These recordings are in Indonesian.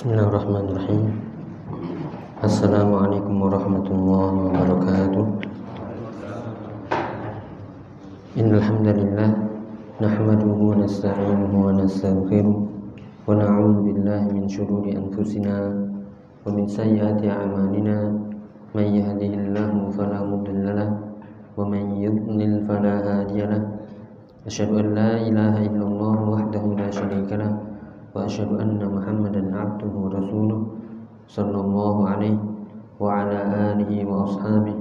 Bismillahirrahmanirrahim Assalamualaikum warahmatullahi wabarakatuh Innalhamdulillah Nahmaduhu wa nasta'inuhu wa nastaghfiruh Wa na'udhu billahi min syururi anfusina Wa min sayyati a'malina Man yahdihillahu falamudillalah Wa man yudlil falahadiyalah Asyhadu an la ilaha illallah wahdahu la syarikalah وأشهد أن محمدا عبده ورسوله صلى الله عليه وعلى آله وأصحابه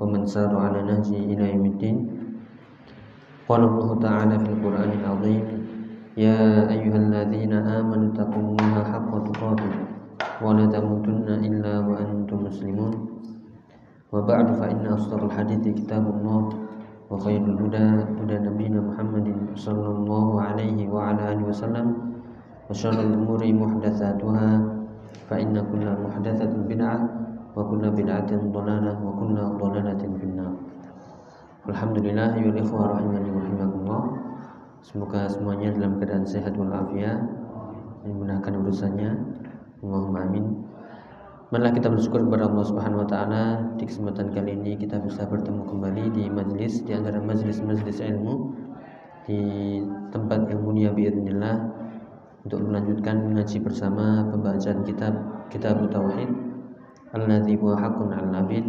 ومن سار على نهجه إلى يوم الدين. قال الله تعالى في القرآن العظيم يا أيها الذين آمنوا اتقوا الله حق تقاته ولا تموتن إلا وأنتم مسلمون. وبعد فإن أصدق الحديث كتاب الله وخير الهدى هدى نبينا محمد صلى الله عليه وعلى آله وسلم. وشر الأمور محدثاتها فإن كل محدثة بدعة وكل بدعة ضلالة وكل ضلالة في النار Alhamdulillah ya ikhwah rahimani rahimakumullah Semoga semuanya dalam keadaan sehat walafiat Dimudahkan urusannya Allahumma amin Marilah kita bersyukur kepada Allah Subhanahu wa taala di kesempatan kali ini kita bisa bertemu kembali di majlis di antara majlis-majlis ilmu di tempat yang mulia biidznillah untuk melanjutkan ngaji bersama pembacaan kitab Kitab Tauhid alladzi huwa haqqun 'alal 'abid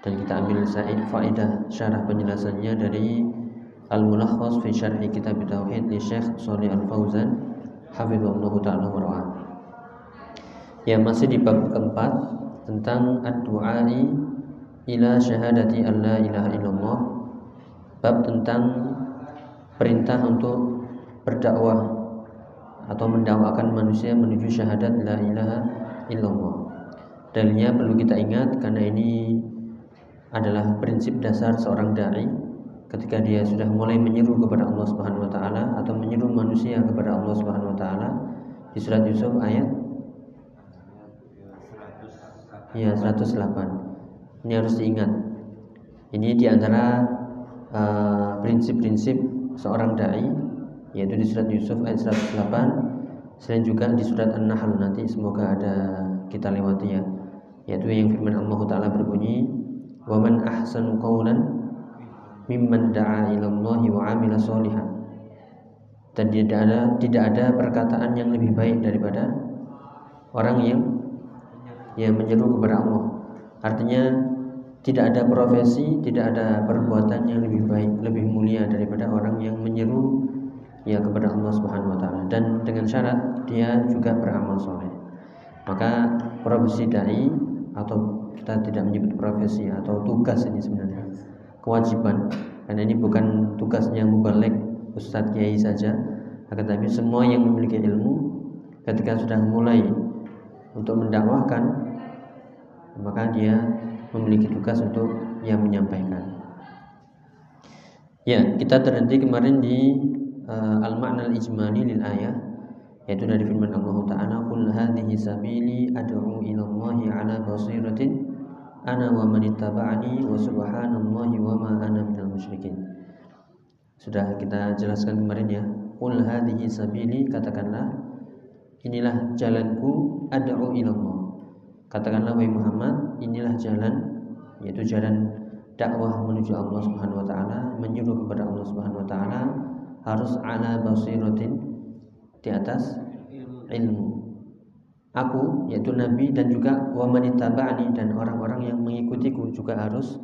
dan kita ambil faedah syarah penjelasannya dari Al-Mulakhas fi Syarhi Kitab Tauhid li Syekh Shalih Al-Fauzan hafizallahu taala wa Ya masih di bab keempat tentang ad-du'ai ila syahadati an la ilaha illallah. Bab tentang perintah untuk berdakwah atau mendakwakan manusia menuju syahadat la ilaha illallah. Dalilnya perlu kita ingat karena ini adalah prinsip dasar seorang dai ketika dia sudah mulai menyeru kepada Allah Subhanahu wa taala atau menyeru manusia kepada Allah Subhanahu wa taala di surat Yusuf ayat ya 108. Ini harus diingat. Ini di antara uh, prinsip-prinsip uh, seorang dai yaitu di surat Yusuf ayat 108 selain juga di surat An-Nahl nanti semoga ada kita lewati ya. Yaitu yang firman Allah taala berbunyi wa man ahsanu qawlan mimman da'a ila Allah wa 'amila sholihan dan tidak ada tidak ada perkataan yang lebih baik daripada orang yang yang menyeru kepada Allah. Artinya tidak ada profesi, tidak ada perbuatan yang lebih baik, lebih mulia daripada orang yang menyeru ya kepada Allah Subhanahu wa taala. Dan dengan syarat dia juga beramal soleh. Maka profesi dai atau kita tidak menyebut profesi atau tugas ini sebenarnya kewajiban. Karena ini bukan tugasnya mubalik ustadz kiai saja. Akan tapi semua yang memiliki ilmu ketika sudah mulai untuk mendakwahkan maka dia memiliki tugas untuk yang menyampaikan. Ya kita terhenti kemarin di uh, al-ma'na al-ijmali lil ayah yaitu dari firman Allah taala qul hadhihi sabili ad'u ila Allah ala basiratin ana wa man ittaba'ani wa subhanallahi wa ma ana minal musyrikin. Sudah kita jelaskan kemarin ya qul hadhihi sabili katakanlah inilah jalanku ad'u ila Allah katakanlah wahai Muhammad inilah jalan yaitu jalan dakwah menuju Allah Subhanahu wa taala menyuruh kepada Allah Subhanahu wa taala harus ala basiratin di atas ilmu. Aku yaitu nabi dan juga wa manitaba'ani dan orang-orang yang mengikutiku juga harus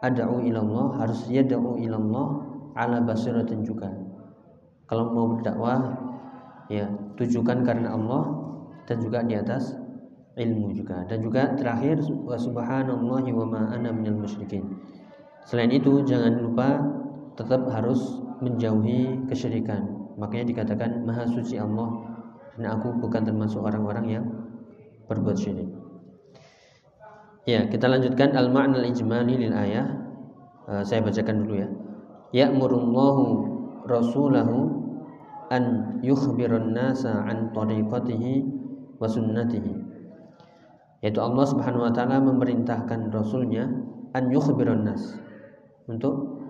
ad'u ilallah, harus yad'u ilallah ala basiratin juga. Kalau mau berdakwah ya tujukan karena Allah dan juga di atas ilmu juga dan juga terakhir wa subhanallahi wa ma ana minal musyrikin. Selain itu jangan lupa tetap harus menjauhi kesyirikan. Makanya dikatakan maha suci Allah dan aku bukan termasuk orang-orang yang berbuat syirik. Ya, kita lanjutkan al-ma'na al-ijmali lil ayah. Uh, saya bacakan dulu ya. Ya'murullahu rasulahu an yukhbiran nasa an tariqatihi wa sunnatihi. Yaitu Allah Subhanahu wa taala memerintahkan rasulnya an yukhbiran nas untuk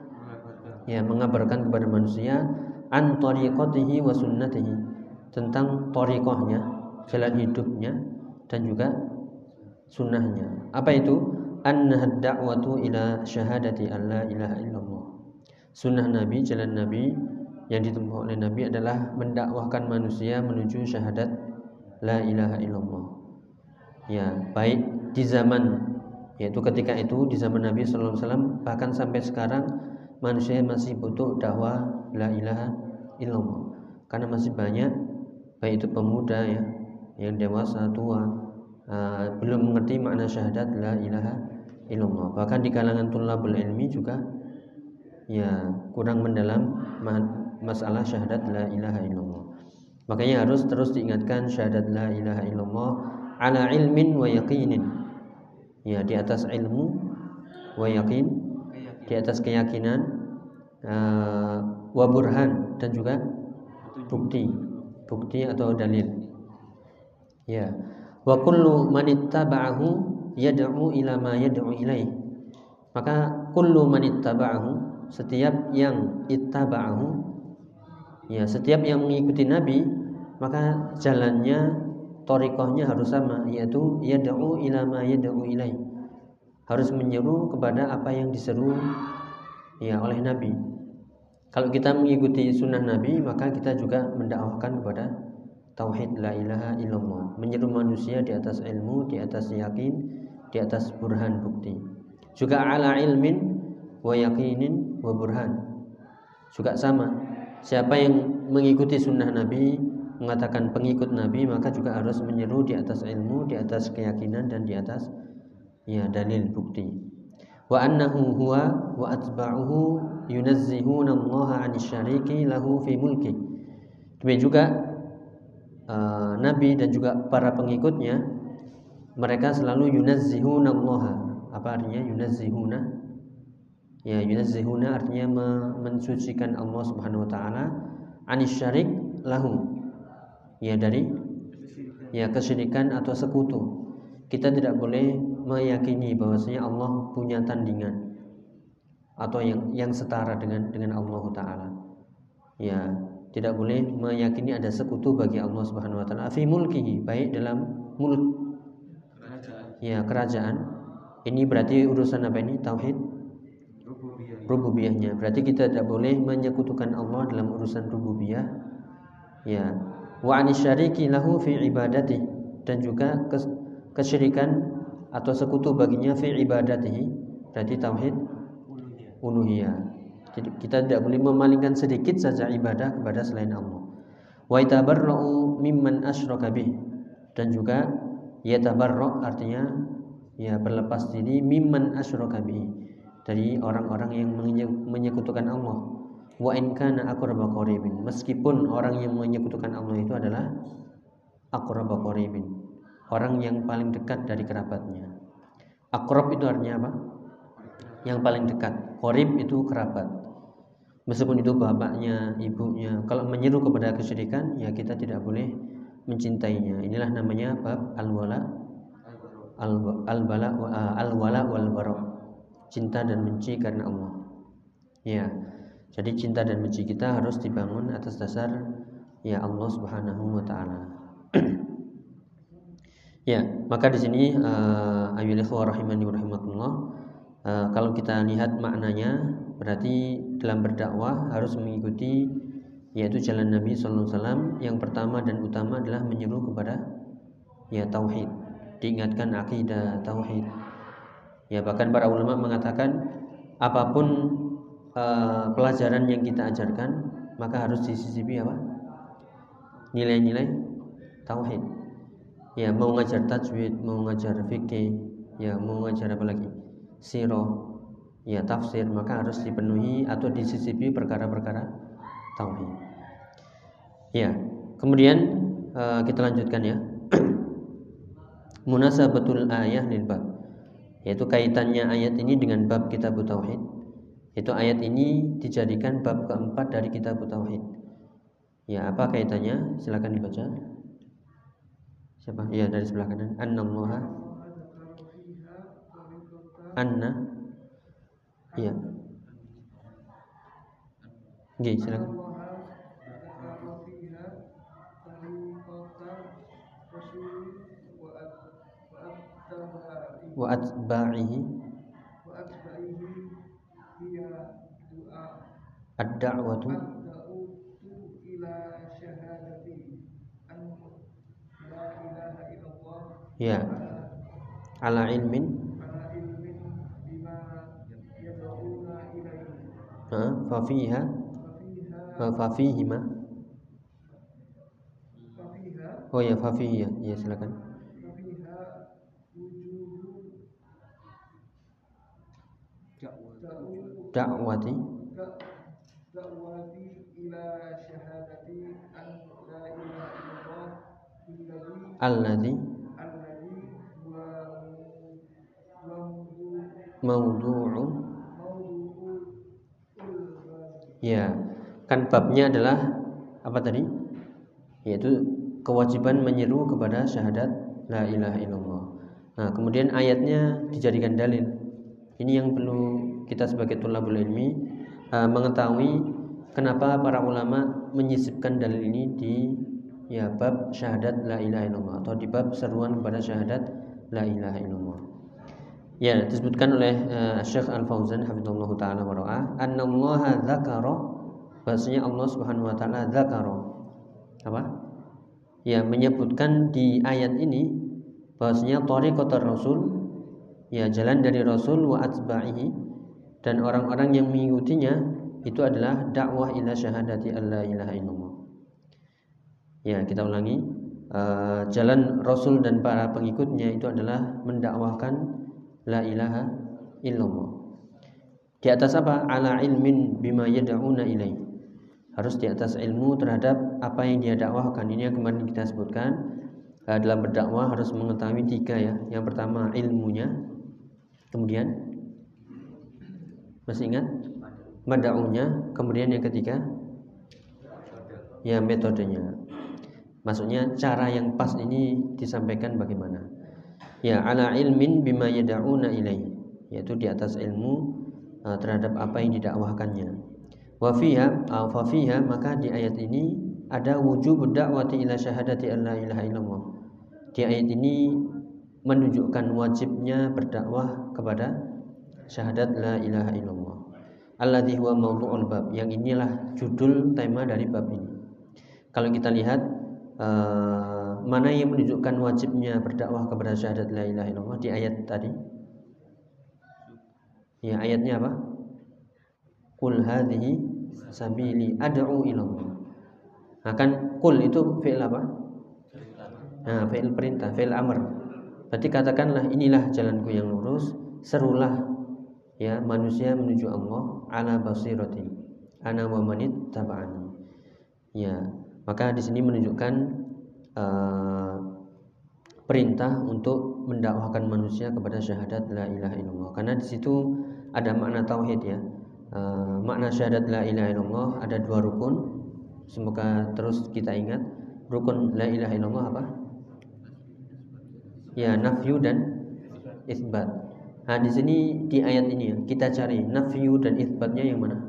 ya mengabarkan kepada manusia an tariqatihi wa sunnatihi tentang tariqahnya jalan hidupnya dan juga sunnahnya. Apa itu? Anna da'watu ila syahadati alla ilaha illallah. Sunnah Nabi, jalan Nabi yang ditempuh oleh Nabi adalah mendakwahkan manusia menuju syahadat la ilaha illallah. Ya, baik di zaman yaitu ketika itu di zaman Nabi sallallahu alaihi wasallam bahkan sampai sekarang manusia masih butuh dakwah la ilaha illallah. Karena masih banyak baik itu pemuda ya, yang dewasa, tua, uh, belum mengerti makna syahadat la ilaha illallah. Bahkan di kalangan tulabul ilmi juga ya kurang mendalam masalah syahadat la ilaha illallah. Makanya harus terus diingatkan syahadat la ilaha illallah ala ilmin wa yaqinin. Ya, di atas ilmu wa yaqin, di atas keyakinan uh, wa burhan dan juga bukti. Bukti atau dalil. Ya. Wa kullu man ittaba'ahu yad'u ila ma yad'u ilaih. Maka kullu man ittaba'ahu setiap yang ittaba'ahu Ya, setiap yang mengikuti Nabi maka jalannya torikohnya harus sama yaitu yad'u ila ma yad'u ilai. Harus menyeru kepada apa yang diseru ya oleh Nabi. Kalau kita mengikuti sunnah Nabi maka kita juga mendakwahkan kepada tauhid la ilaha illallah, menyeru manusia di atas ilmu, di atas yakin, di atas burhan bukti. Juga ala ilmin wa yakinin wa burhan. Juga sama Siapa yang mengikuti sunnah Nabi mengatakan pengikut Nabi maka juga harus menyeru di atas ilmu, di atas keyakinan dan di atas ya dalil bukti. Wa annahu huwa wa atba'uhu yunazzihuna Allah 'ani syariki lahu fi mulki. Demikian juga uh, Nabi dan juga para pengikutnya mereka selalu yunazzihuna Allah. Apa artinya yunazzihuna? Ya, yunazzihuna artinya mensucikan Allah Subhanahu wa taala anis syarik lahu. Ya dari ya kesyirikan atau sekutu. Kita tidak boleh meyakini bahwasanya Allah punya tandingan atau yang yang setara dengan dengan Allah taala. Ya, tidak boleh meyakini ada sekutu bagi Allah Subhanahu wa taala fi mulkihi, baik dalam mulk ya kerajaan. Ini berarti urusan apa ini? Tauhid rububiyahnya. Berarti kita tidak boleh menyekutukan Allah dalam urusan rububiyah. Ya. Wa anisyariki lahu fi ibadati dan juga kesyirikan atau sekutu baginya fi ibadatihi. Berarti tauhid uluhiyah. Jadi kita tidak boleh memalingkan sedikit saja ibadah kepada selain Allah. Wa itabarra'u mimman asyraka bih dan juga yatabarra artinya ya berlepas diri mimman asyraka bih dari orang-orang yang menyekutukan Allah. Wa in kana aqraba qaribin. Meskipun orang yang menyekutukan Allah itu adalah aqraba qaribin. Orang yang paling dekat dari kerabatnya. Akrab itu artinya apa? Yang paling dekat. Qarib itu kerabat. Meskipun itu bapaknya, ibunya, kalau menyeru kepada kesyirikan, ya kita tidak boleh mencintainya. Inilah namanya bab al-wala al-bala al-wala wal cinta dan benci karena Allah. Ya. Jadi cinta dan benci kita harus dibangun atas dasar ya Allah Subhanahu wa taala. ya, maka di sini uh, kalau kita lihat maknanya berarti dalam berdakwah harus mengikuti yaitu jalan Nabi wasallam yang pertama dan utama adalah menyeru kepada ya tauhid diingatkan akidah tauhid Ya bahkan para ulama mengatakan apa pun uh, pelajaran yang kita ajarkan maka harus disisipi apa? Nilai-nilai tauhid. Ya mau ngajar tajwid, mau ngajar fikih, ya mau ngajar apa lagi? Sirah, ya tafsir maka harus dipenuhi atau disisipi perkara-perkara tauhid. Ya, kemudian uh, kita lanjutkan ya. Munasabatul ayah lil bab yaitu kaitannya ayat ini dengan bab kitab tauhid itu ayat ini dijadikan bab keempat dari kitab tauhid ya apa kaitannya silakan dibaca siapa? Iya dari sebelah kanan. Annallaha. Anna. Iya. Oke silakan. Wa atba'ihi. Ad-da'watu. ya. Ala ilmin. Fafiha fafihima oh ya fafiha ya silakan dakwati dakwati ila syahadati an la ilaha illallah maudu'u. Ya kan babnya adalah apa tadi? Yaitu kewajiban menyeru kepada syahadat la ilaha illallah. Nah kemudian ayatnya dijadikan dalil. Ini yang perlu kita sebagai tulabul ilmi uh, mengetahui kenapa para ulama menyisipkan dalil ini di ya bab syahadat la ilaha illallah atau di bab seruan kepada syahadat la ilaha illallah. Ya, disebutkan oleh uh, Syekh Al Fauzan hafizallah taala wa ra'ah, "Annallaha dzakara" bahasanya Allah Subhanahu wa taala dzakara. Apa? Ya, menyebutkan di ayat ini bahwasanya thariqatul rasul ya jalan dari rasul wa atba'ihi dan orang-orang yang mengikutinya itu adalah dakwah ila syahadati alla ilaha illallah. Ya, kita ulangi. Uh, jalan rasul dan para pengikutnya itu adalah mendakwahkan la ilaha illallah. Di atas apa? Ala ilmin bima yad'una ilaih. Harus di atas ilmu terhadap apa yang dia dakwahkan. Ini yang kemarin kita sebutkan. Eh, dalam berdakwah harus mengetahui tiga ya. Yang pertama ilmunya. Kemudian masih ingat? Mada'unya. Kemudian yang ketiga ya metodenya. Maksudnya cara yang pas ini disampaikan bagaimana? Ya, ala ilmin bima yad'una ilaih, yaitu di atas ilmu uh, terhadap apa yang didakwahkannya. Wa fiha aw fa fiha maka di ayat ini ada wujub dakwati ila syahadati alla ilaha illallah. Di ayat ini menunjukkan wajibnya berdakwah kepada syahadat la ilaha illallah. Alladhi huwa mawdu'ul bab. Yang inilah judul tema dari bab ini. Kalau kita lihat uh, mana yang menunjukkan wajibnya berdakwah kepada syahadat la ilaha illallah di ayat tadi? Ya, ayatnya apa? Qul hadhihi sabili ad'u ilallah. Nah, kan qul itu fi'il apa? Nah, fi'il perintah, fi'il amr. Berarti katakanlah inilah jalanku yang lurus, serulah ya manusia menuju Allah ala basiratin. Ana wa manit taba'ani. Ya, maka di sini menunjukkan uh, perintah untuk mendakwahkan manusia kepada syahadat la ilaha illallah. Karena di situ ada makna tauhid ya. Uh, makna syahadat la ilaha illallah ada dua rukun. Semoga terus kita ingat rukun la ilaha illallah apa? Ya, nafyu dan isbat. Nah, di sini di ayat ini ya, kita cari nafyu dan isbatnya yang mana?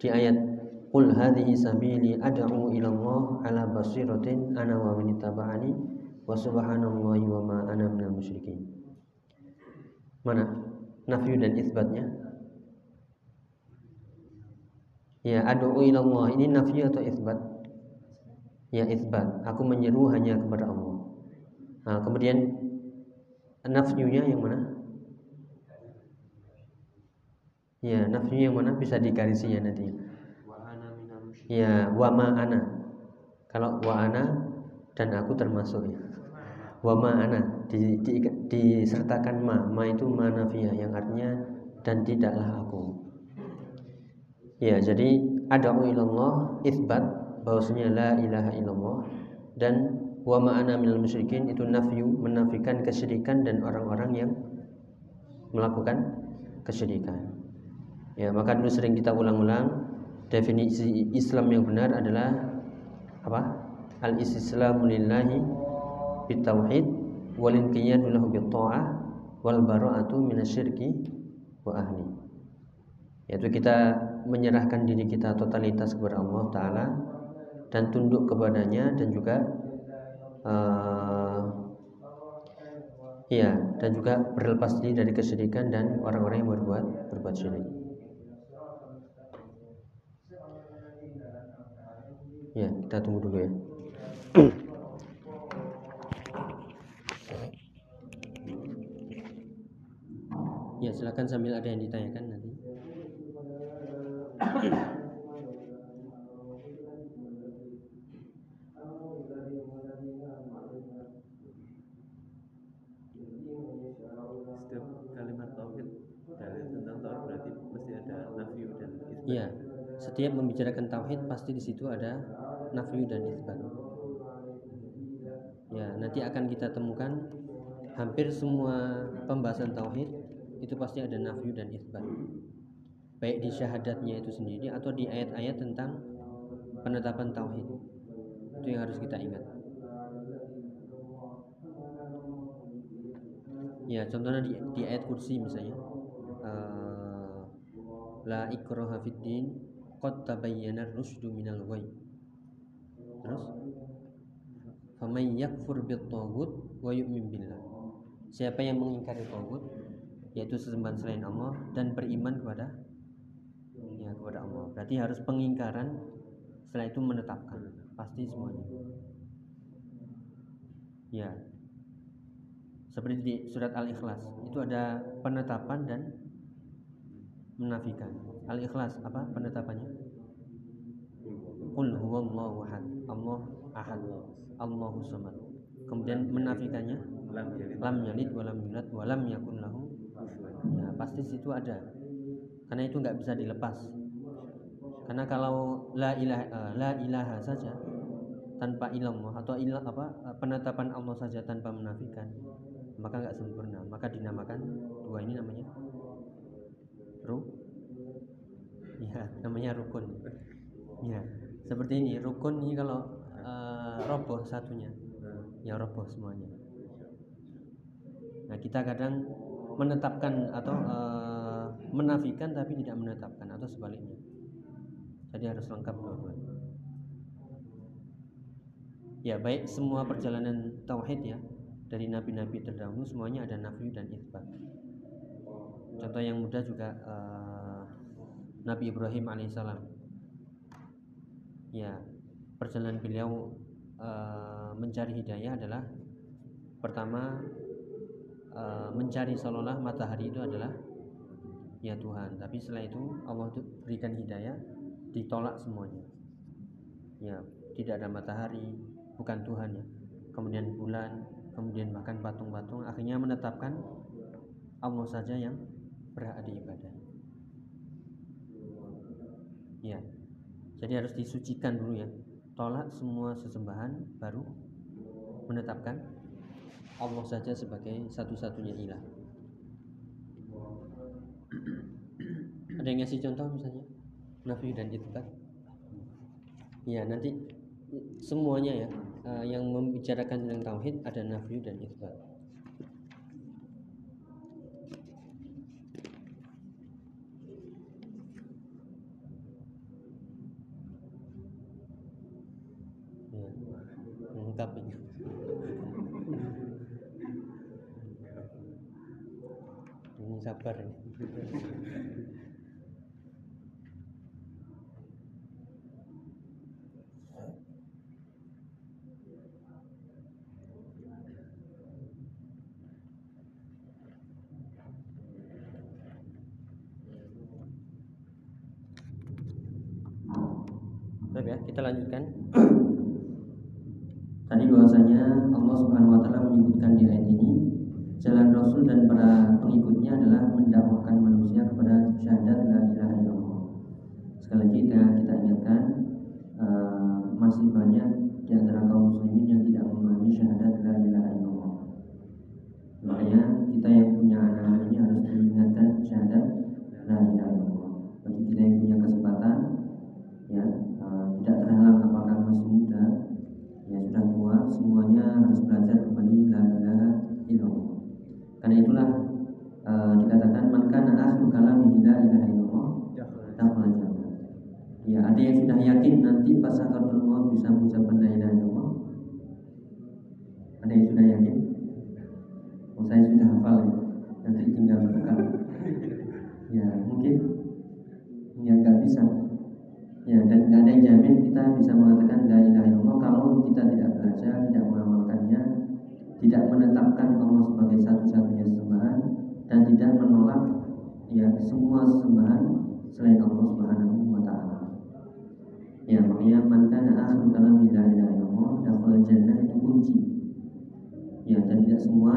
Di ayat Qul hadhihi sabili ad'u ila Allah ala basiratin ana wa man ittaba'ani wa subhanallahi wa ma ana minal musyrikin. Mana? Nafyu dan isbatnya? Ya, ad'u ila Allah. Ini nafyu atau isbat? Ya, isbat. Aku menyeru hanya kepada Allah. Nah, kemudian nafyunya yang mana? Ya, nafyu yang mana bisa digarisinya nanti. Ya, wa ana. Kalau wa ana dan aku termasuk ya. Wa ana di, di, disertakan ma. Ma itu manafiyah yang artinya dan tidaklah aku. Ya, jadi ada ilallah isbat bahwasanya la ilaha illallah dan wa ma ana minal musyrikin itu nafyu menafikan kesyirikan dan orang-orang yang melakukan kesyirikan. Ya, maka dulu sering kita ulang-ulang definisi Islam yang benar adalah apa? Al-istislamu lillahi bitauhid wal inqiyadu lahu bitta'ah wal bara'atu minasyirki wa ahli. Yaitu kita menyerahkan diri kita totalitas kepada Allah taala dan tunduk kepadanya dan juga uh, Iya, dan juga berlepas diri dari kesyirikan dan orang-orang yang berbuat berbuat syirik. Ya, kita tunggu dulu ya. Ya, silakan sambil ada yang ditanyakan nanti. Setiap kalimat tauhid dalil tentang tauhid berarti mesti ada nafyu dan isbat. Iya, setiap membicarakan tauhid pasti di situ ada nafyu dan isbat. Ya, nanti akan kita temukan hampir semua pembahasan tauhid itu pasti ada nafyu dan isbat. Baik di syahadatnya itu sendiri atau di ayat-ayat tentang penetapan tauhid. Itu yang harus kita ingat. Ya, contohnya di, di ayat kursi misalnya. eh, la din qad tabayyana ar-rusydu minal ghayy. Terus faman yakfur bit taghut wa yu'min billah. Siapa yang mengingkari taghut yaitu sesembahan selain Allah dan beriman kepada ya kepada Allah. Berarti harus pengingkaran setelah itu menetapkan pasti semuanya. Ya. Seperti di surat Al-Ikhlas itu ada penetapan dan menafikan. Al-Ikhlas apa penetapannya? Qul huwallahu ahad. Allah ahad. Allahu samad. Kemudian menafikannya Lam yalid wa lam yulad wa lam yakun lahu ya pasti situ ada karena itu nggak bisa dilepas karena kalau la ilaha eh, la ilaha saja tanpa ilmu atau ilah apa eh, penetapan Allah saja tanpa menafikan maka nggak sempurna maka dinamakan dua ini namanya ru ya namanya rukun ya seperti ini rukun ini kalau eh, roboh satunya ya roboh semuanya Nah, kita kadang menetapkan atau eh, menafikan tapi tidak menetapkan atau sebaliknya. Jadi harus lengkap dua-duanya. Ya, baik semua perjalanan tauhid ya dari nabi-nabi terdahulu semuanya ada nafi dan isbat. Contoh yang mudah juga eh, Nabi Ibrahim alaihissalam. Ya, perjalanan beliau eh, mencari hidayah adalah pertama eh, mencari seolah matahari itu adalah ya Tuhan. Tapi setelah itu Allah itu berikan hidayah ditolak semuanya. Ya tidak ada matahari bukan Tuhan ya. Kemudian bulan kemudian bahkan patung-patung akhirnya menetapkan Allah saja yang berhak diibadah ya jadi harus disucikan dulu ya tolak semua sesembahan baru menetapkan Allah saja sebagai satu-satunya ilah. Ada yang ngasih contoh misalnya nafi dan isbat? Ya nanti semuanya ya eh, yang membicarakan tentang tauhid ada nafi dan isbat. Ya, lengkap ini. Ini sabar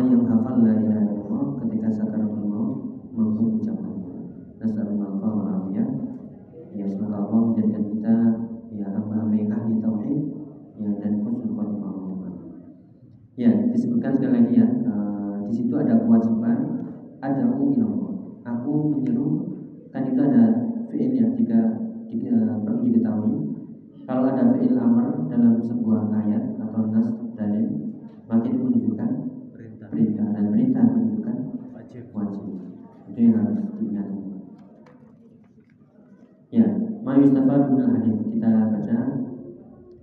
semua yang hafal la ilaha illallah ketika sakaratul maut mampu mengucapkannya. Nasallallahu alaihi wa Ya, semoga Allah menjadikan kita ya hamba-hamba yang ahli tauhid ya dan husnul khotimah. Ya, disebutkan sekali lagi ya, uh, di situ ada kewajiban ada ilallah. Aku menyeru kan itu ada fiil yang jika, jika perlu diketahui kalau ada fiil amr dalam sebuah ayat atau nas dalil maka itu menunjukkan perintah dan perintah menunjukkan wajib. wajib. Itu yang harus diingat. Ya ma yustafadu minal hadis. Kita baca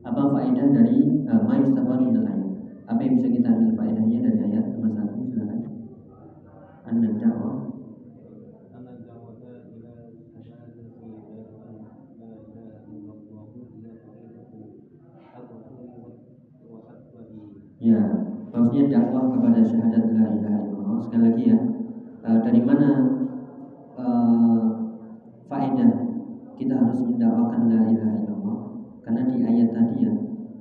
apa faedah dari uh, ma yustafadu minal ayat apa yang bisa kita ambil faedahnya dari ayat nomor satu? Silakan. Anda dakwah pentingnya dakwah kepada syahadat la ilaha illallah. Sekali lagi ya eh, dari mana uh, faedah kita harus mendakwahkan la ilaha illallah? Karena di ayat tadi ya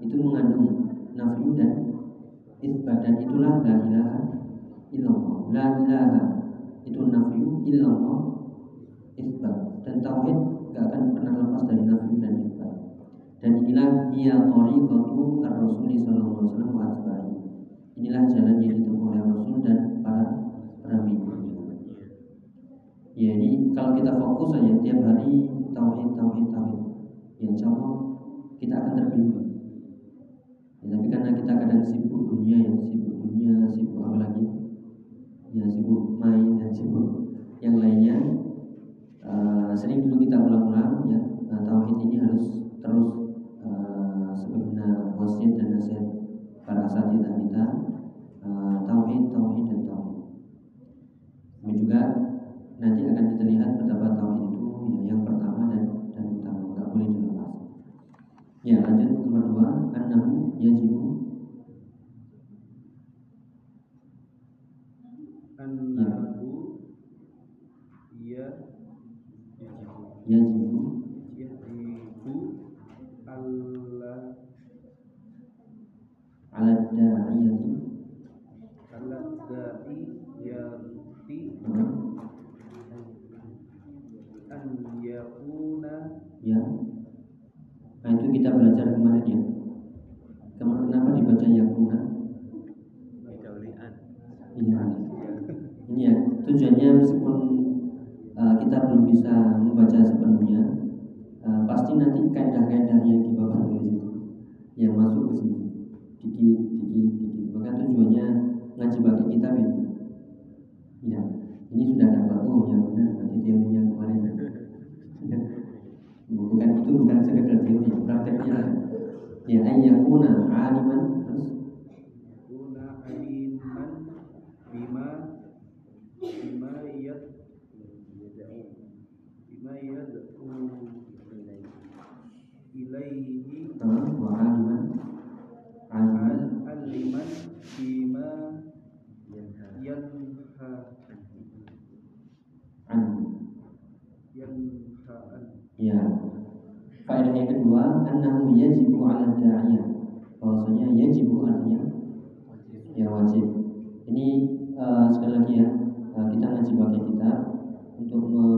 itu mengandung nafi dan isbat dan itulah la ilaha illallah. La ilaha itu nafi illallah isbat. Dan tauhid gak akan pernah lepas dari nafi dan isbat. Dan inilah dia tori ar-rasuli sallallahu alaihi wasallam Inilah jalan yang ditempuh oleh Rasul dan para para pengikutnya. Ya ini kalau kita fokus saja tiap hari tauhid tauhid tauhid, ya insya Allah kita akan terbinggung. Ya, tapi karena kita kadang sibuk ala da'iyati على الداعي أن يكون ya nah itu kita belajar kemarin ya kemarin kenapa dibaca yakuna Bidaulian iya ini ya tujuannya meskipun uh, kita belum bisa membaca sepenuhnya uh, pasti nanti kaidah-kaidah yang dibawa tulis itu yang masuk ngaji bagi kita ya. ya ini sudah dapat oh ya benar berarti teorinya kemarin ya. bukan itu bukan sekedar teori prakteknya ya ayyakuna aliman terus yakuna aliman bima bima yad bima yad ilaihi kedua, annahu yajibu 'ala da'iyah. Bahwasanya yajibu artinya ya wajib. Ini eh, sekali lagi ya, eh, kita ngaji pakai kitab untuk memantapkan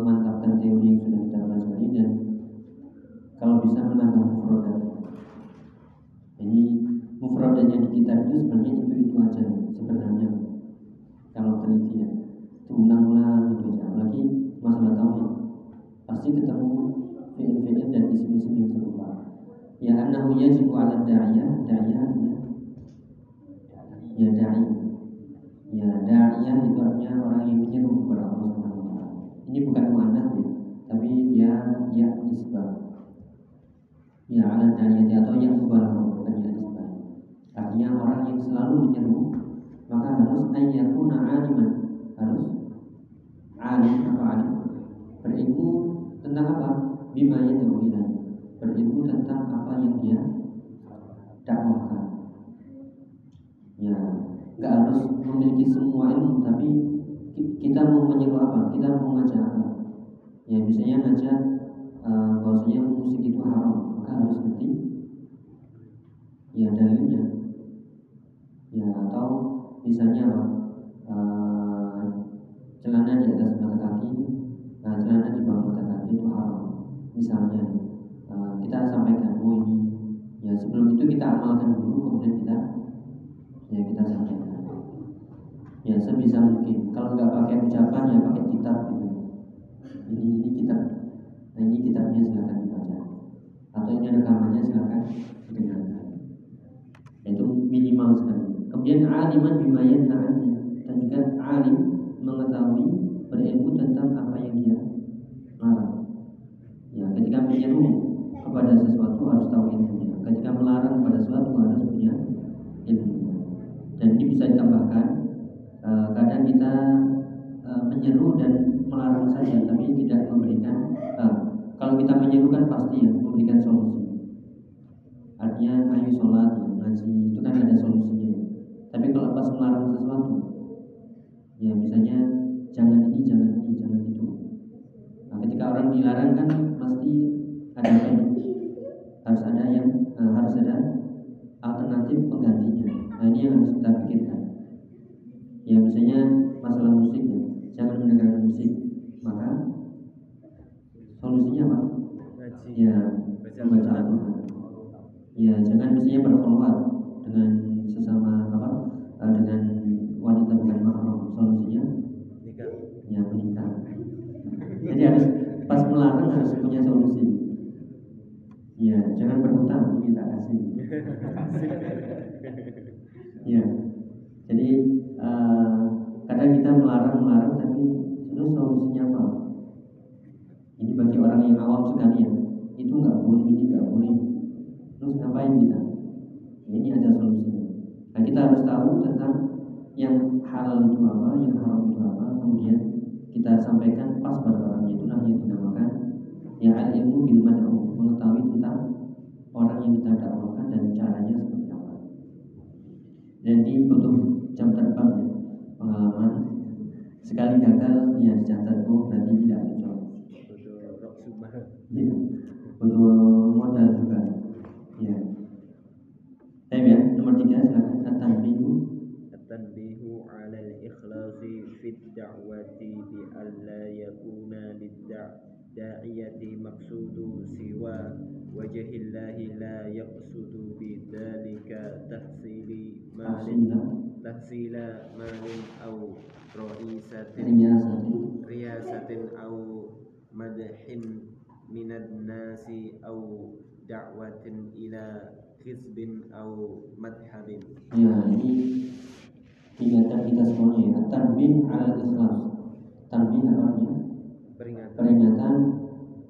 annahu yajibu 'ala da'iyah, da'iyah artinya ya da'i. Ya da'iyah itu artinya orang yang menyeru kepada Allah Subhanahu wa taala. Ini bukan muannats ya, tapi dia ya nisbah. Ya 'ala da'iyah atau ya mubalah bukan ya nisbah. Artinya orang yang selalu menyeru maka harus ayyakuna 'aliman, harus alim atau alim berilmu tentang apa? Bima. Berilmu tentang apa yang dia dakwahkan. Ya, nggak harus memiliki semua ilmu, tapi ki- kita mau menyeru apa? Kita mau ngajak apa? Ya misalnya ngajak eh, bahwasanya musik itu haram maka harus ngerti. Ya dalilnya. Ya atau misalnya Eh, celana di atas mata kaki nah, celana di bawah mata kaki itu haram. Misalnya sebelum itu kita amalkan dulu kemudian kita ya kita sampaikan. Ya sebisa mungkin. Kalau nggak pakai ucapan ya pakai kitab gitu. Ini ini kitab. Nah ini kitabnya silakan dibaca. Atau ini rekamannya silakan didengarkan. Itu minimal sekali. Kemudian aliman bima yanha anhu. dan juga alim mengetahui berilmu tentang apa yang dia larang. Ya ketika menyeru kepada sesuatu harus tahu kepada sesuatu harus punya ilmunya dan ini bisa ditambahkan eh, kadang kita eh, menyeru dan melarang saja tapi tidak memberikan eh, kalau kita menyeru kan pasti ya memberikan solusi artinya ayo sholat ya ngaji itu kan ada solusinya ya. tapi kalau pas melarang sesuatu ya misalnya jangan ini jangan ini jangan itu nah, ketika orang dilarang kan pasti ada apa ya? harus ada yang harus ada alternatif penggantinya. Nah ini yang harus kita pikirkan. Ya misalnya masalah musik ya. Jangan mendengarkan musik maka solusinya apa? Ya Baca membaca Al-Quran. Ya jangan misalnya berkhulwat dengan sesama apa eh, dengan wanita bukan mahram solusinya? Ya menikah. Jadi harus pas melarang harus punya solusi ya jangan berhutang ini tak kasih. Ya jadi eh, kadang kita melarang melarang tapi terus solusinya apa? Ini bagi orang yang awam sekali ya itu nggak boleh ini nggak boleh. Terus ngapain kita? Ya, ini ada solusinya. Nah kita harus tahu tentang yang halal itu apa yang haram itu apa kemudian kita sampaikan pas pada orangnya itulah yang dinamakan ya ilmu bil mad'u mengetahui tentang orang yang kita dakwahkan dan caranya seperti apa. Jadi butuh jam terbang ya, pengalaman sekali gagal ya dicatat oh berarti tidak cocok. ya butuh modal juga. ya Tapi ya nomor tiga silakan atanbihu. Atanbihu ala al-ikhlasi fi da'wati bi alla yakuna da'iyati maqsudu siwa wajahillahi la yaqsudu bidzalika tahsili malin tahsila. malin au ra'isatin riyasatin au madhin minan nasi au da'watin ila hizbin au madhabin. Ya ini tingkatan kita semuanya ya. Tanbih ala ikhlas. Tanbih apa peringatan Peringatan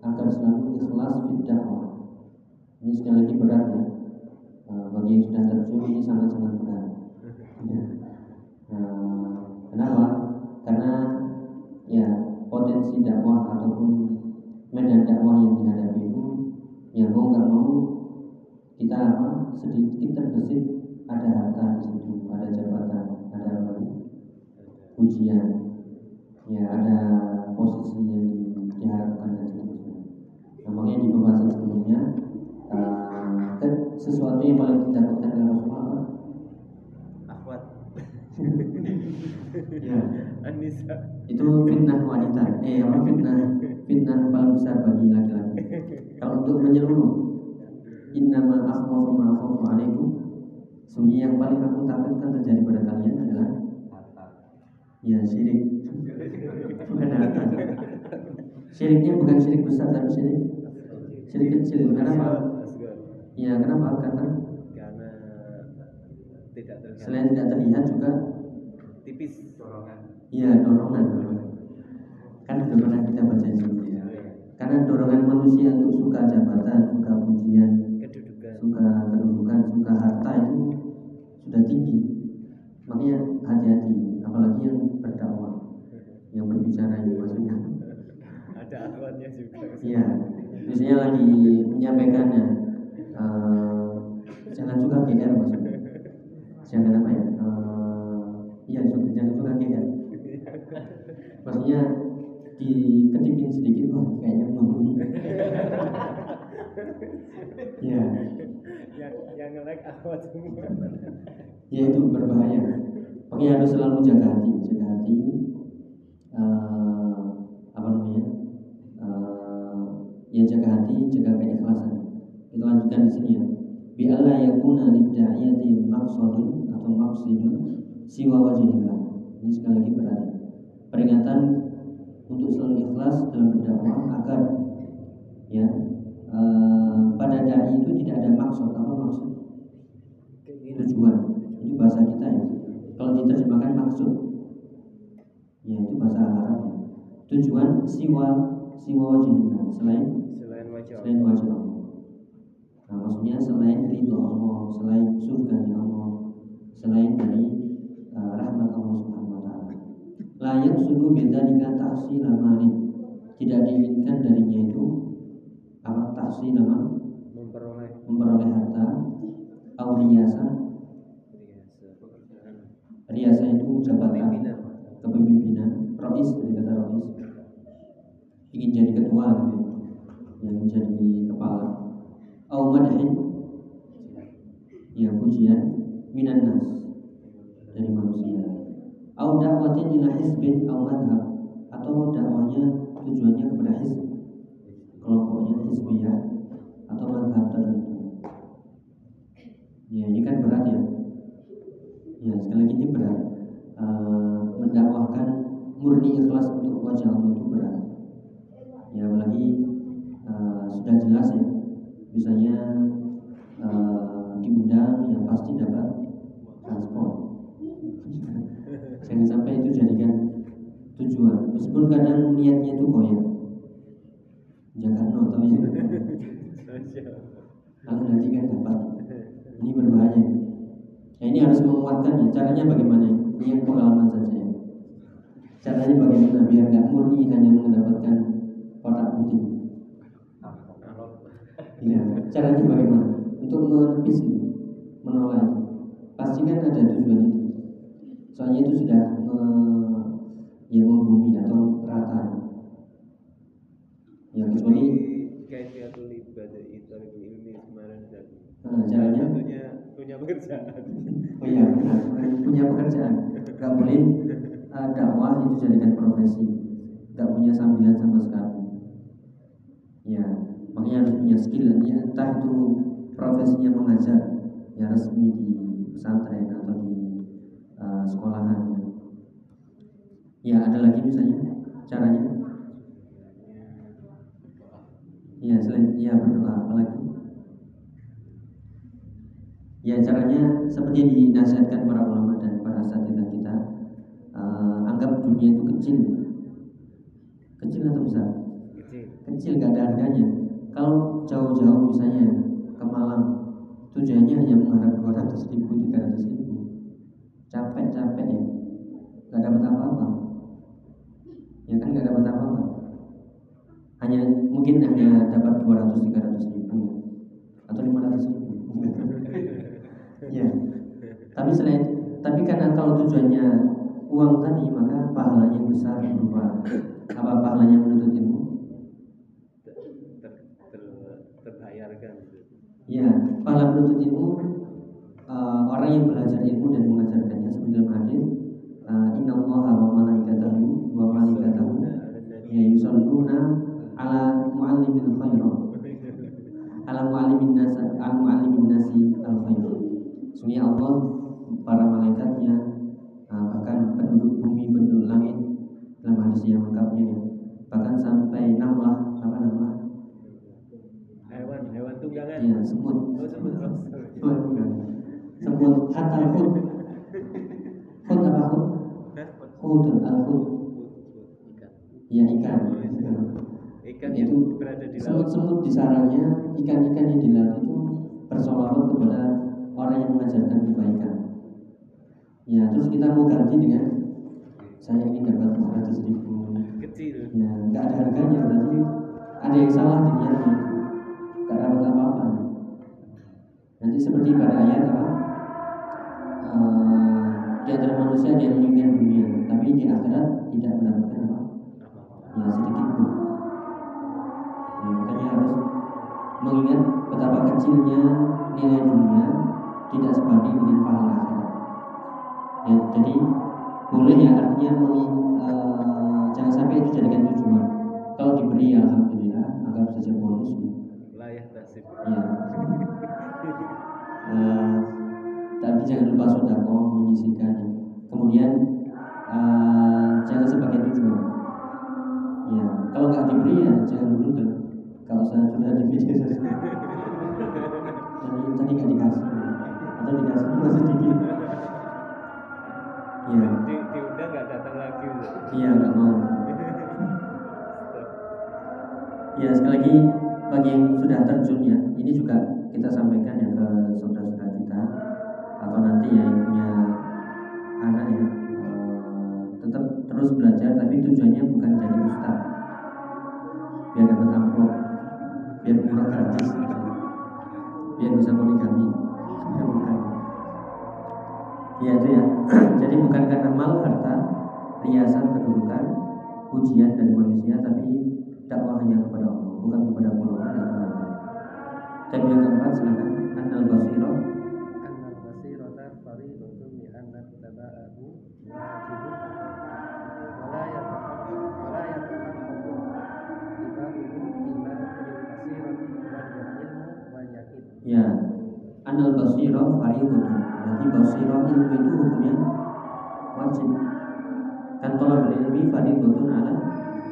agar selalu ikhlas dakwah. Ini sekali lagi berat ya. Eh, Bagi yang sudah terjun ini sangat-sangat berat. Ya. Eh, kenapa? Karena ya potensi dakwah ataupun medan dakwah yang dihadapi itu ya mau nggak mau kita apa sedikit terbesit ada harta di situ ada jabatan ada ujian ya ada posisi yang di- diharapkan dan seterusnya. Nah, makanya di pembahasan sebelumnya eh, kan sesuatu yang paling ditakutkan oleh Rasulullah apa? akhwat ya. Anissa. Itu fitnah wanita. Eh apa fitnah? Fitnah paling besar bagi laki-laki. Kalau untuk menyeluruh innama akhwafu ma alaikum sungguh yang paling aku takutkan terjadi pada kalian adalah ya syirik. Bukan harta syiriknya bukan syirik besar tapi syirik. Syirik kecil. Kenapa ya kenapa karena karena tidak terlihat. selain tidak terlihat juga tipis dorongan. Ya dorongan. Kan sudah pernah kita baca di sini ya. Karena dorongan manusia untuk suka jabatan, suka pujian, kedudukan. suka kedudukan, suka harta itu sudah tinggi. Makanya hati-hati, apalagi yang berdakwah, yang berbicara ini maksudnya. ada akhwatnya juga Iya, misalnya lagi menyampaikannya, eh, jangan suka GR maksudnya. Jangan apa ya? eh, Iya, jangan suka GR. maksudnya dikedipin sedikit wah kayaknya mau ya yang yang nge-like awal semua ya itu berbahaya makanya harus selalu jaga hati jaga hati. Eh, apa namanya? Eh, ya jaga hati jaga keikhlasan. Kita lanjutkan di sini ya. Bi alla yakuna lidda'iyati maqsadun atau maqsidun siwa wajhillah. Ini sekali lagi berarti. Peringatan untuk selalu ikhlas dalam berdakwah agar ya eh, pada dai itu tidak ada maksud. Apa maksud tujuan itu bahasa kita ya kalau diterjemahkan maksud. Ya itu bahasa Arab ya tujuan siwa siwa wajhillah selain selain wajah selain wajah Allah. Nah maksudnya selain ridho Allah selain surganya Allah selain dari uh, rahmat Allah Subhanahu Wa Taala. Layak sudu beda nikah taksi malin tidak diinginkan darinya itu apa taksi nama memperoleh. Memperoleh harta auriyasa riasa itu jabatan Pimpinan. kepemimpinan rois dari kata rois. Ingin jadi ketua gitu ya. Yang jadi kepala. Au madhin. Ya pujian. Minan nas. Dari manusia. Au dakwatin ila hizbin au madhab. Atau dakwahnya tujuannya kepada hizb kelompoknya hizbiyah atau madhab tertentu. Ya ini kan berat ya ya sekali lagi ini berat Eh, mendakwahkan murni ikhlas untuk wajah Allah itu berat. Ya apalagi eh, sudah jelas ya misalnya eh, diundang ya pasti dapat transport. Jangan sampai itu jadikan tujuan. Meskipun kadang niatnya itu goyah. Jakarta atau ya? Kalau nanti kan dapat. Ini berbahaya ya ini harus menguatkan ya caranya bagaimana? Ini yang pengalaman saja ya. Caranya bagaimana biar nggak murni hanya mendapatkan kotak putih? Ya caranya bagaimana? Untuk menepis menolak. Itu pasti kan ada tujuan itu. Soalnya itu sudah me- ya membumi atau rata ya kecuali kaifiatul ibadah itu ilmi kemarin dan eh, caranya punya pekerjaan Oh iya, punya pekerjaan. Gak boleh eh, dakwah itu jadikan profesi. Gak punya sambilan sama sekali. Ya, makanya harus punya skill. Ya, entah itu profesinya mengajar, ya resmi di pesantren atau di eh, sekolahan. Ya, ada lagi misalnya caranya. Ya, selain ya berdoa, apalagi? Ya caranya seperti yang dinasihatkan para ulama dan para asatidah kita eh, Anggap dunia itu kecil. Kecil atau besar? kecil. Kecil gak ada harganya. Kalau jauh-jauh misalnya ke Malang Tujuannya hanya mengharap 200 ribu, 300 ribu. Capek-capek ya. Gak dapat apa-apa. Ya kan gak dapat apa-apa. Hanya mungkin hanya dapat 200-300 ribu ya. Atau 500 ribu Ya. Tapi selain tapi karena kalau tujuannya uang tadi maka pahalanya besar berupa apa pahalanya menuntut ilmu? ter, ter, terbayarkan. Ya, pahala menuntut ilmu eh, orang yang belajar ilmu dan mengajarkannya Sungguh Allah para malaikatnya uh, bahkan penduduk bumi penduduk langit dalam hadis yang lengkapnya ya bahkan sampai namlah apa namlah hewan hewan tunggangan ya semut. Oh sebut oh, semut semut hatta hud hud? Apa hud hudun al hud ya ikan. Ikan itu yang berada di laut. semut-semut di sarangnya ikan-ikan yang di laut itu bersolawat kepada orang yang mengajarkan kebaikan. Ya terus kita mau ganti dengan saya ingin dapat 200 ribu. Kecil. Ya nggak ada harganya berarti ada yang salah di niatnya nggak dapat apa-apa. Nanti seperti pada ayat apa? Eh, di antara manusia yang menginginkan dunia, tapi di akhirat tidak mendapatkan apa? Ya sedikit pun. Ya, makanya harus mengingat betapa kecilnya nilai dunia tidak sebanding dengan pahala akhirat. Ya, jadi boleh ya artinya mengi- eh, jangan sampai itu jadikan tujuan. Kalau diberi alhamdulillah, anggap saja bonus. Layak tasib. Ya. Eh, tapi jangan lupa sodako menyisihkan. Kemudian eh, jangan sebagai tujuan. Ya, kalau nggak diberi ya jangan beruntung. Kalau saya sudah di video saya tadi tadi nggak dikasih atau dikasih cuma sedikit. Ya, Di, diundang nggak datang lagi. Iya nggak mau. Ya sekali lagi bagi yang sudah terjun ya, ini juga kita sampaikan ya ke saudara-saudara kita atau nanti ya yang punya anak ya eh, tetap terus belajar tapi tujuannya bukan jadi ustaz biar dapat amplop biar umroh gratis biar bisa poligami Jadi bukan karena mal harta, riasan kedudukan, pujian dari manusia, tapi dakwahnya kepada Allah, bukan kepada golongan atau nama. Dan yang keempat silakan Anal Basiro. Anal Basiro tarfari lutum di anak tabaahu wajib. Walayat walayat Ya, anal basiro faridatun. Berarti basiro ilmu itu hukumnya wajib. Kan tolak ilmi faridatun ala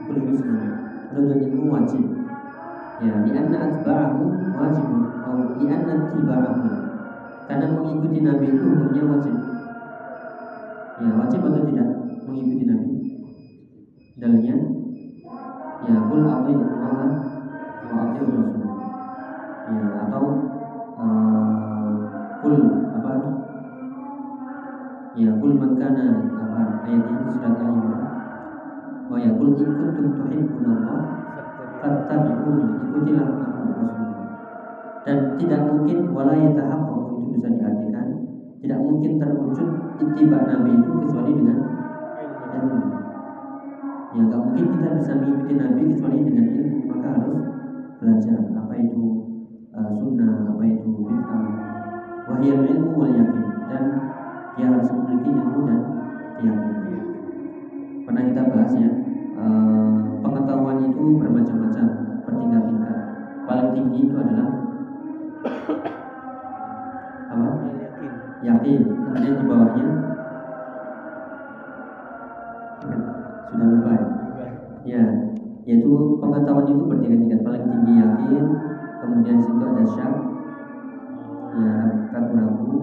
kulli muslim menuntut ilmu wajib. Ya di anna atba'ahu wajibun atau di anna tiba'ahu. Karena mengikuti nabi itu hukumnya wajib. Ya wajib atau tidak mengikuti nabi? Dalilnya ya kul atiu ya kul man kana apa ayatnya surat al imran wa ya kul in kuntum tuhibbunallah fattabi'uni ikutilah aku Rasulullah. Dan tidak mungkin wala yatahaqqaqu itu bisa diartikan tidak mungkin terwujud ittiba nabi itu kecuali dengan ilmu. Ya nggak mungkin kita bisa mengikuti nabi kecuali dengan ilmu maka harus belajar apa itu uh, sunnah apa itu bid'ah. Wahyal ilmu wal yakin. Dan dia harus memiliki ilmu dan keyakinan pernah kita bahas ya eh, pengetahuan itu bermacam-macam bertingkat-tingkat paling tinggi itu adalah apa? Yakin. yakin. Kemudian di bawahnya sudah lupa ya? ya yaitu pengetahuan itu bertingkat-tingkat paling tinggi yakin kemudian di situ ada syak ya ragu-ragu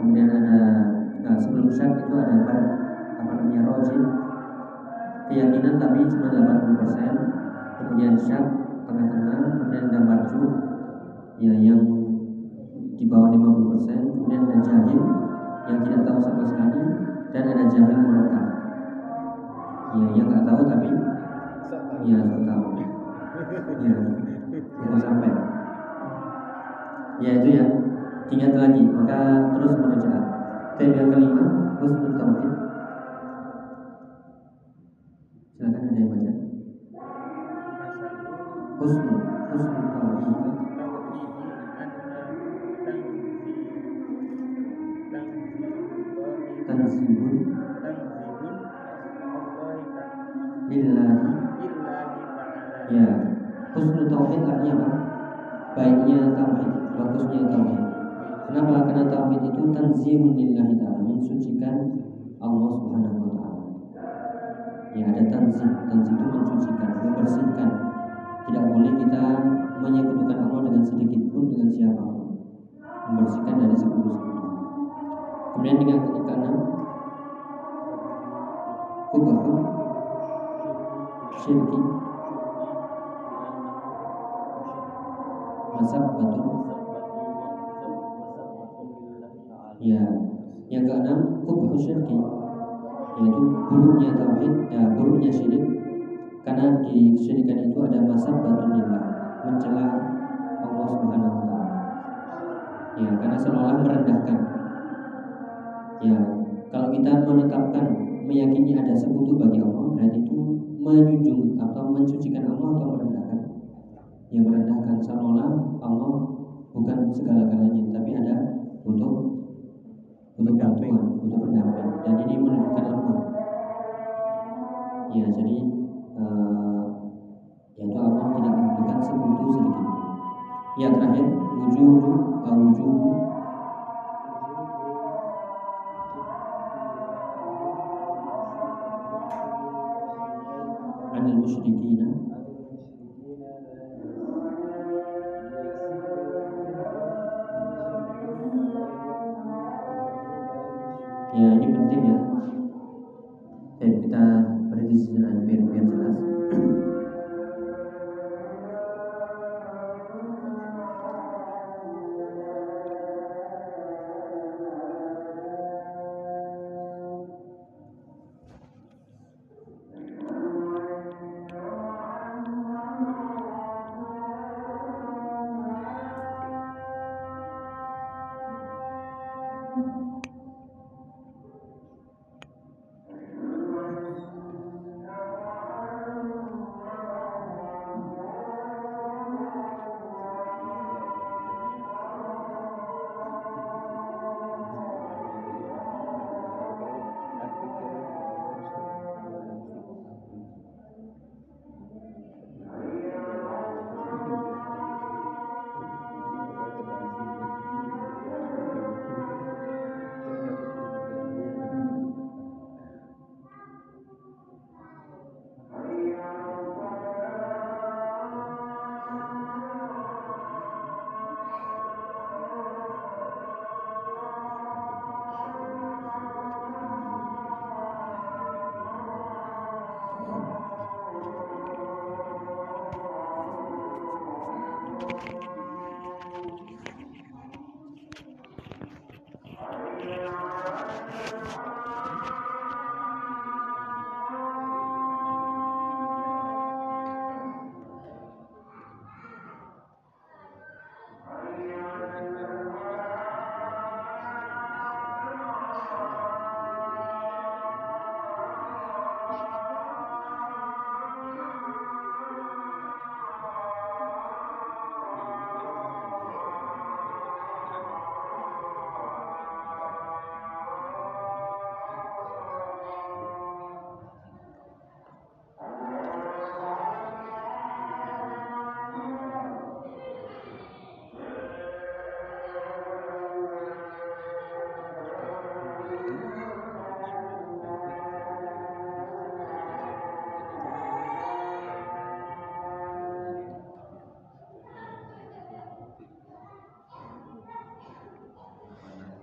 kemudian ada nah, sebelum syak itu ada apa, apa namanya rojin. Keyakinan tapi cuma 80% kemudian syak tengah-tengah. Kemudian ada marju ya yang di bawah 50% kemudian ada jahil yang tidak tahu sama sekali. Dan ada jahil murakab ya yang nggak tahu tapi ya tahu. Ya jangan sampai. Ya itu ya ingat lagi maka terus merujuk Tema yang kelima husnul tauhid. Silakan ada yang baca. Husnul husnul tauhid. Tanzihun. Lillahi. Ya husnul tauhid artinya apa? Baiknya tauhid bagusnya tauhid kenapa? Karena tauhid itu tanzihun lillahi taala mensucikan Allah subhanahu wa taala. Ya ada tanzih. Tanzih itu mensucikan membersihkan. Tidak boleh kita menyekutukan Allah dengan sedikit pun dengan siapa pun. Membersihkan dari sekutu-sekutu. Kemudian ke- keenam kubahun syirki masab batul ya yang keenam kubhu syirki. Yaitu buruknya tauhid ya buruknya syirik. Karena di kesyirikan itu ada masab batulillah mencela Allah Subhanahu wa taala. Ya karena seolah merendahkan. Ya kalau kita menetapkan meyakini ada sekutu bagi Allah berarti itu menjunjung atau mensucikan Allah atau merendahkan. Yang merendahkan seolah Allah bukan segala-galanya tapi ada butuh bantuan butuh pendamping. Dan ini menunjukkan lemah ya jadi eh, yaitu Allah tidak membutuhkan sekutu sedikit ya terakhir wujud uh, wujud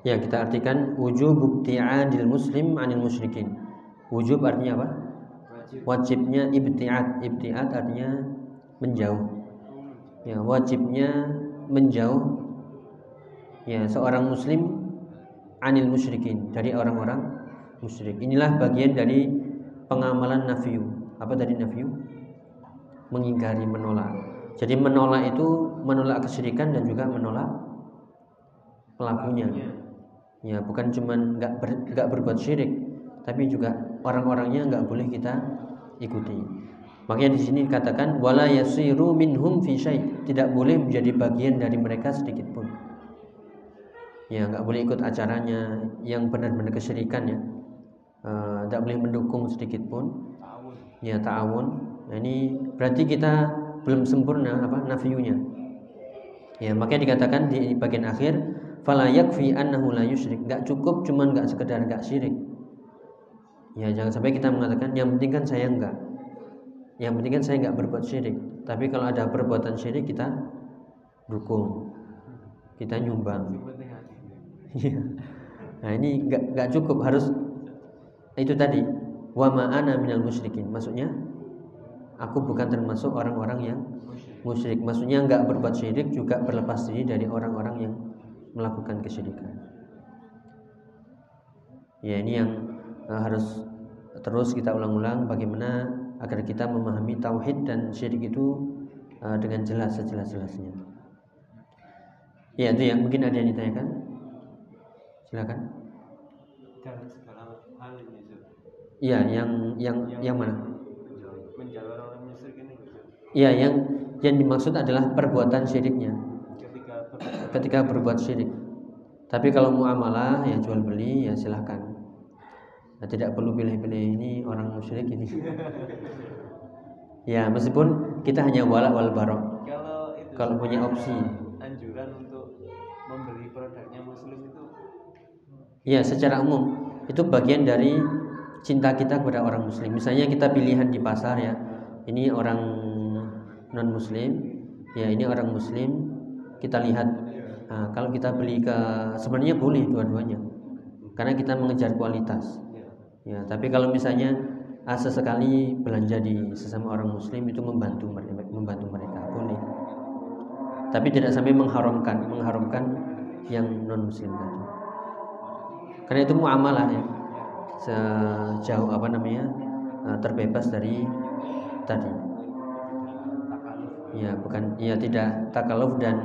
Ya kita artikan wujub ibtiadil muslim anil musyrikin. Wujub artinya apa? Wajibnya ibtiad. Ibtiad artinya menjauh. Ya, wajibnya menjauh ya seorang muslim anil musyrikin dari orang-orang musyrik. Inilah bagian dari pengamalan nafiu. Apa tadi nafiu? Mengingkari, menolak. Jadi menolak itu menolak kesyirikan dan juga menolak pelakunya. Ya, bukan cuman nggak ber, nggak berbuat syirik, tapi juga orang-orangnya nggak boleh kita ikuti. Makanya di sini dikatakan wala yasiru minhum fi syai. Tidak boleh menjadi bagian dari mereka sedikit pun. Ya, nggak boleh ikut acaranya yang benar-benar kesyirikan ya. Eh, tidak boleh mendukung sedikit pun. Ya, ta'awun. Nah, ini berarti kita belum sempurna apa nafiunya. Ya, makanya dikatakan di bagian akhir fala yakfi annahu la yusyrik. Enggak cukup cuman enggak sekedar enggak syirik. Ya, jangan sampai kita mengatakan yang penting kan saya enggak. Yang penting kan saya enggak berbuat syirik. Tapi kalau ada perbuatan syirik kita dukung. Kita nyumbang. Iya. Nah, ini enggak enggak cukup harus itu tadi wa ma'ana minal musyrikin. Maksudnya aku bukan termasuk orang-orang yang musyrik. Maksudnya enggak berbuat syirik juga berlepas diri dari orang-orang yang melakukan kesyirikan. Ya ini yang uh, harus terus kita ulang-ulang bagaimana agar kita memahami tauhid dan syirik itu uh, dengan jelas sejelas-jelasnya. Ya itu yang mungkin ada yang ditanyakan. Silakan. dalam segala hal. Iya, yang yang yang mana? menjalur orang musyrik ini. Iya, yang yang dimaksud adalah perbuatan syiriknya. Ketika ber- Ketika berbuat syirik. Tapi kalau muamalah ya jual beli ya silahkan. Nah, tidak perlu pilih-pilih ini orang musyrik ini. ya meskipun kita hanya wala wal barok. kalau itu Kalau punya opsi. anjuran untuk membeli produknya muslim itu Ya secara umum itu bagian dari cinta kita kepada orang muslim. Misalnya kita pilihan di pasar ya, ini orang non muslim, ya ini orang muslim. Kita lihat nah, kalau kita beli ke sebenarnya boleh dua-duanya, karena kita mengejar kualitas. Ya, tapi kalau misalnya ah, sesekali belanja di sesama orang muslim itu membantu mereka, membantu mereka boleh. Tapi tidak sampai mengharamkan, mengharamkan yang non muslim tadi. Karena itu muamalah ya. Sejauh apa namanya? eh, terbebas dari tadi. Ya, bukan ya tidak takaluf dan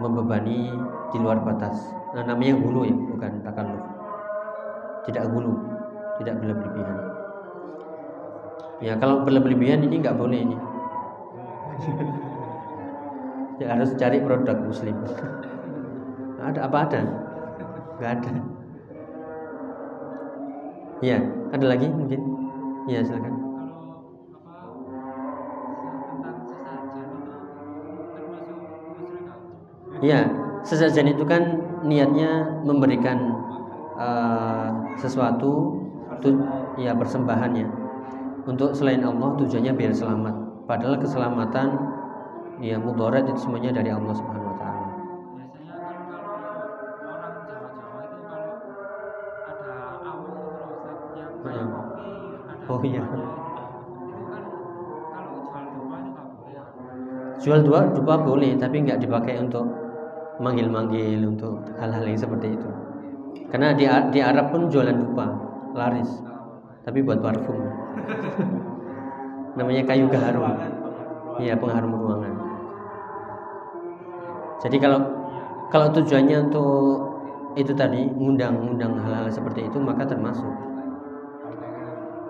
membebani di luar batas. Nah, namanya hulu ya, bukan takaluf. Tidak hulu, tidak berlebihan. Ya, kalau berlebihan ini nggak boleh ini. ya harus cari produk muslim. ada apa ada? Nggak ada. Ya, ada lagi mungkin? Ya, silakan. Ya, sesajen itu kan niatnya memberikan eh, sesuatu tu, ya persembahannya untuk selain Allah tujuannya biar selamat. Padahal keselamatan ya mudarat itu semuanya dari Allah Subhanahu wa taala. biasanya kalau orang Jawa-Jawa itu kalau ada awal terus yang kayak kopi ada Oh, iya. kan kalau jual boleh ya Jual dua dupa boleh, tapi nggak dipakai untuk manggil-manggil untuk hal-hal yang seperti itu. Karena di di Arab pun jualan dupa laris, tapi buat parfum. Namanya kayu gaharum. Iya, pengharum ruangan. Jadi kalau kalau tujuannya untuk itu tadi ngundang-ngundang hal-hal seperti itu maka termasuk.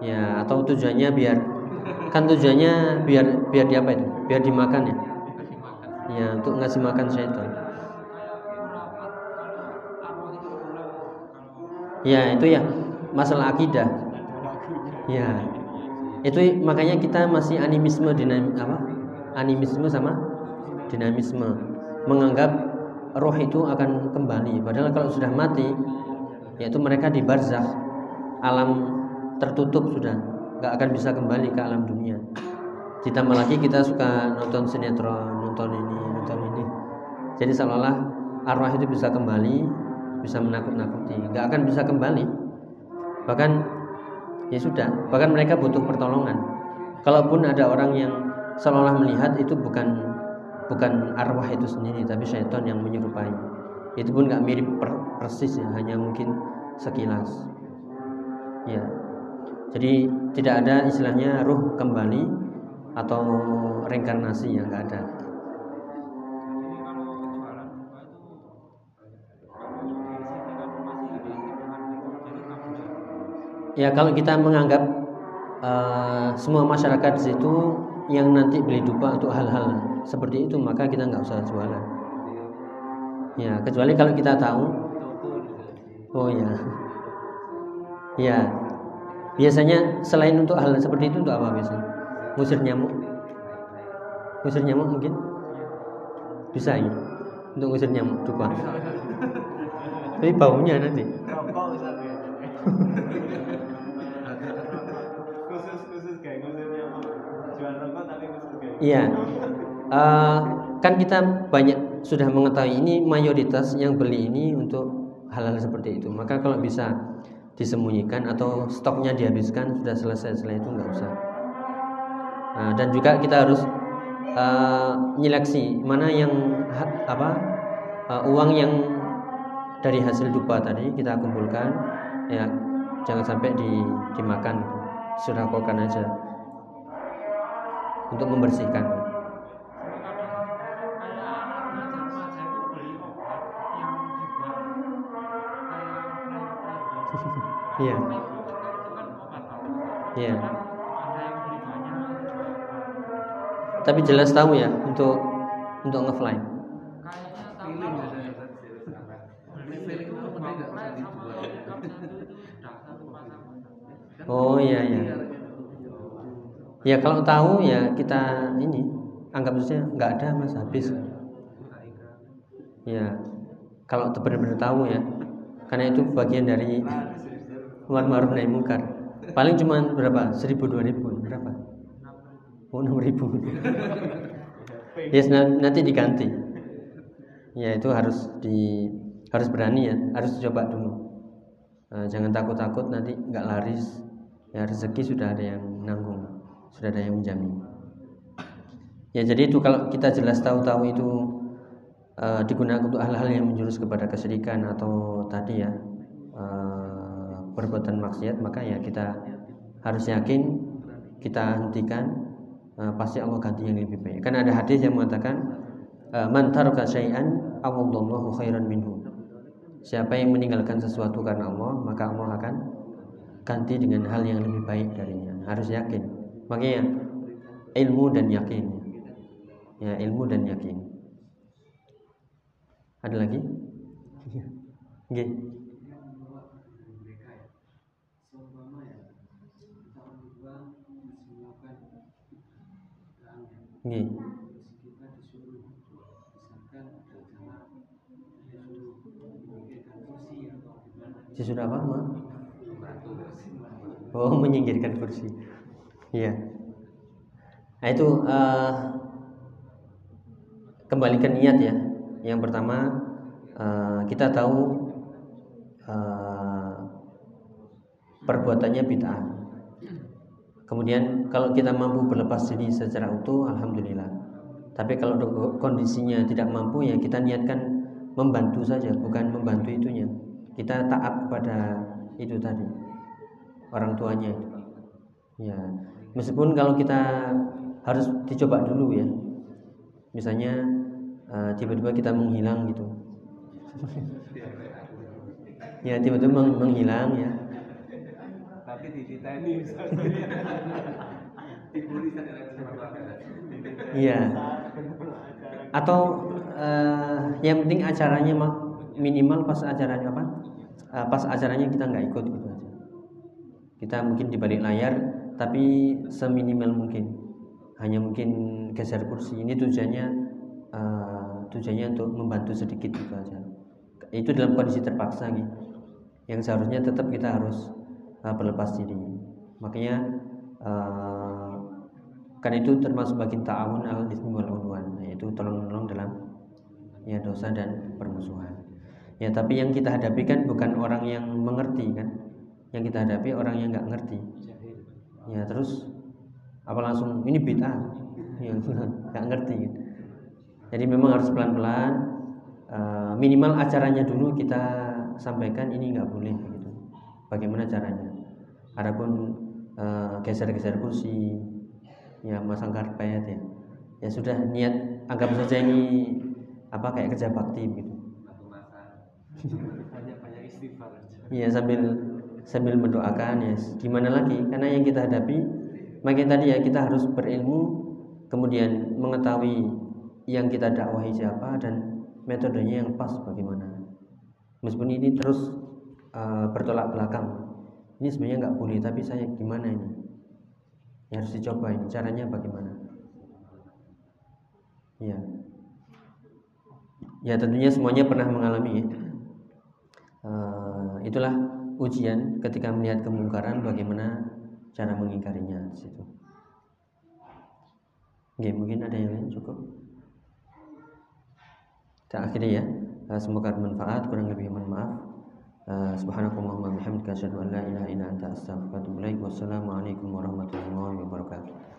Ya, atau tujuannya biar kan tujuannya biar biar di apa itu? Biar dimakan ya. Ya, untuk ngasih makan syaitan. Ya, itu ya masalah akidah. Ya. Itu makanya kita masih animisme dinam apa? Animisme sama dinamisme. Menganggap roh itu akan kembali. Padahal kalau sudah mati, yaitu mereka di barzakh, alam tertutup sudah, nggak akan bisa kembali ke alam dunia. Ditambah lagi kita suka nonton sinetron, nonton ini, nonton ini. Jadi seolah-olah arwah itu bisa kembali, bisa menakut-nakuti, nggak akan bisa kembali. Bahkan ya sudah, bahkan mereka butuh pertolongan. Kalaupun ada orang yang seolah-olah melihat itu bukan bukan arwah itu sendiri, tapi syaitan yang menyerupai. Itu pun nggak mirip per- persis ya, hanya mungkin sekilas. Ya, jadi tidak ada istilahnya ruh kembali atau reinkarnasi yang nggak ada. Ya kalau kita menganggap eh, semua masyarakat di situ yang nanti beli dupa untuk hal-hal seperti itu maka kita nggak usah jualan. Ya kecuali kalau kita tahu. Oh ya. Ya. Biasanya selain untuk hal seperti itu untuk apa biasanya? Ngusir nyamuk. Ngusir nyamuk mungkin? Bisa ya. Untuk ngusir nyamuk dupa. Tapi baunya nanti. rokok Iya. Eh, kan kita banyak sudah mengetahui ini mayoritas yang beli ini untuk hal-hal seperti itu. Maka kalau bisa disembunyikan atau stoknya dihabiskan sudah selesai setelah itu nggak usah. Nah, dan juga kita harus eh, nyeleksi mana yang apa eh, uang yang dari hasil dupa tadi kita kumpulkan ya jangan sampai di, dimakan sudah aja kayak flavor-flavor Iya. Iya. Tapi jelas tahu ya untuk untuk ngefly. Oh, iya, iya. Ya kalau tahu ya kita ini anggap saja nggak ada mas habis. Ya kalau benar-benar tahu ya karena itu bagian dari Umar Ma'ruf Nahi Munkar. Paling cuma berapa? Seribu dua ribu berapa? Oh enam ribu. Yes na- nanti diganti. Ya itu harus di harus berani ya harus dicoba dulu. Eh, jangan takut-takut nanti nggak laris. Ya rezeki sudah ada yang nanggung, sudah ada yang menjamin. Ya jadi itu kalau kita jelas tahu-tahu itu eh, digunakan untuk hal-hal yang menjurus kepada kesyirikan atau tadi ya eh, perbuatan maksiat maka ya kita harus yakin kita hentikan eh, pasti Allah ganti yang lebih baik. Karena ada hadis yang mengatakan eh, man taraka syai'an khairan minhu. Siapa yang meninggalkan sesuatu karena Allah, maka Allah akan ganti dengan hal yang lebih baik darinya. Harus yakin. Makanya ilmu dan yakin. Ya, ilmu dan yakin. Ada lagi? Oke. Oke. Disuruh apa, Ma? Oh, menyingkirkan kursi. Iya. Nah, itu eh, kembali ke niat ya. Yang pertama eh, kita tahu eh, perbuatannya bid'ah. Kemudian kalau kita mampu berlepas diri secara utuh, alhamdulillah. Tapi kalau kondisinya tidak mampu ya kita niatkan membantu saja, bukan membantu itunya. Kita taat kepada itu tadi orang tuanya. Ya, meskipun kalau kita harus dicoba dulu ya. Misalnya eh, tiba-tiba kita menghilang gitu. ya tiba-tiba meng- menghilang ya. Tapi di kita ini Iya. Atau eh, yang penting acaranya ma- minimal pas acaranya apa? Eh, pas acaranya kita nggak ikut gitu aja. Kita mungkin di balik layar tapi seminimal mungkin. Hanya mungkin geser kursi. Ini tujuannya eh, tujuannya untuk membantu sedikit gitu aja. Itu dalam kondisi terpaksa gitu. Yang seharusnya tetap kita harus eh, berlepas diri. Makanya eh, karena itu termasuk bagian ta'awun al ismi wal udwan yaitu tolong menolong dalam ya dosa dan permusuhan ya tapi yang kita hadapi kan bukan orang yang mengerti kan yang kita hadapi orang yang nggak ngerti ya terus apa langsung ini bid'ah. Ya nggak ngerti. Kan. jadi memang harus pelan-pelan eh, minimal acaranya dulu kita sampaikan ini nggak boleh gitu. Bagaimana caranya? Adapun eh, geser-geser kursi ya masang karpet ya. Ya sudah niat anggap saja ini apa kayak kerja bakti gitu. Banyak-banyak istighfar aja. Iya sambil sambil mendoakan ya. Gimana lagi? Karena yang kita hadapi makin tadi ya kita harus berilmu kemudian mengetahui yang kita dakwahi siapa dan metodenya yang pas bagaimana. Meskipun ini terus uh, bertolak belakang. Ini sebenarnya nggak boleh tapi saya gimana ini? Ya harus dicoba ini. Caranya bagaimana? Ya ya tentunya semuanya pernah mengalami ya. Eh, itulah ujian ketika melihat kemungkaran bagaimana cara mengingkarinya di situ. Oke, mungkin ada yang lain cukup. Kita akhiri ya. Eh, Semoga bermanfaat, kurang lebih mohon maaf. Eh, Subhanakallahumma bihamdika asyhadu an la ilaha illa anta astaghfiruka wa atubu ilaik. Wassalamualaikum warahmatullahi wabarakatuh.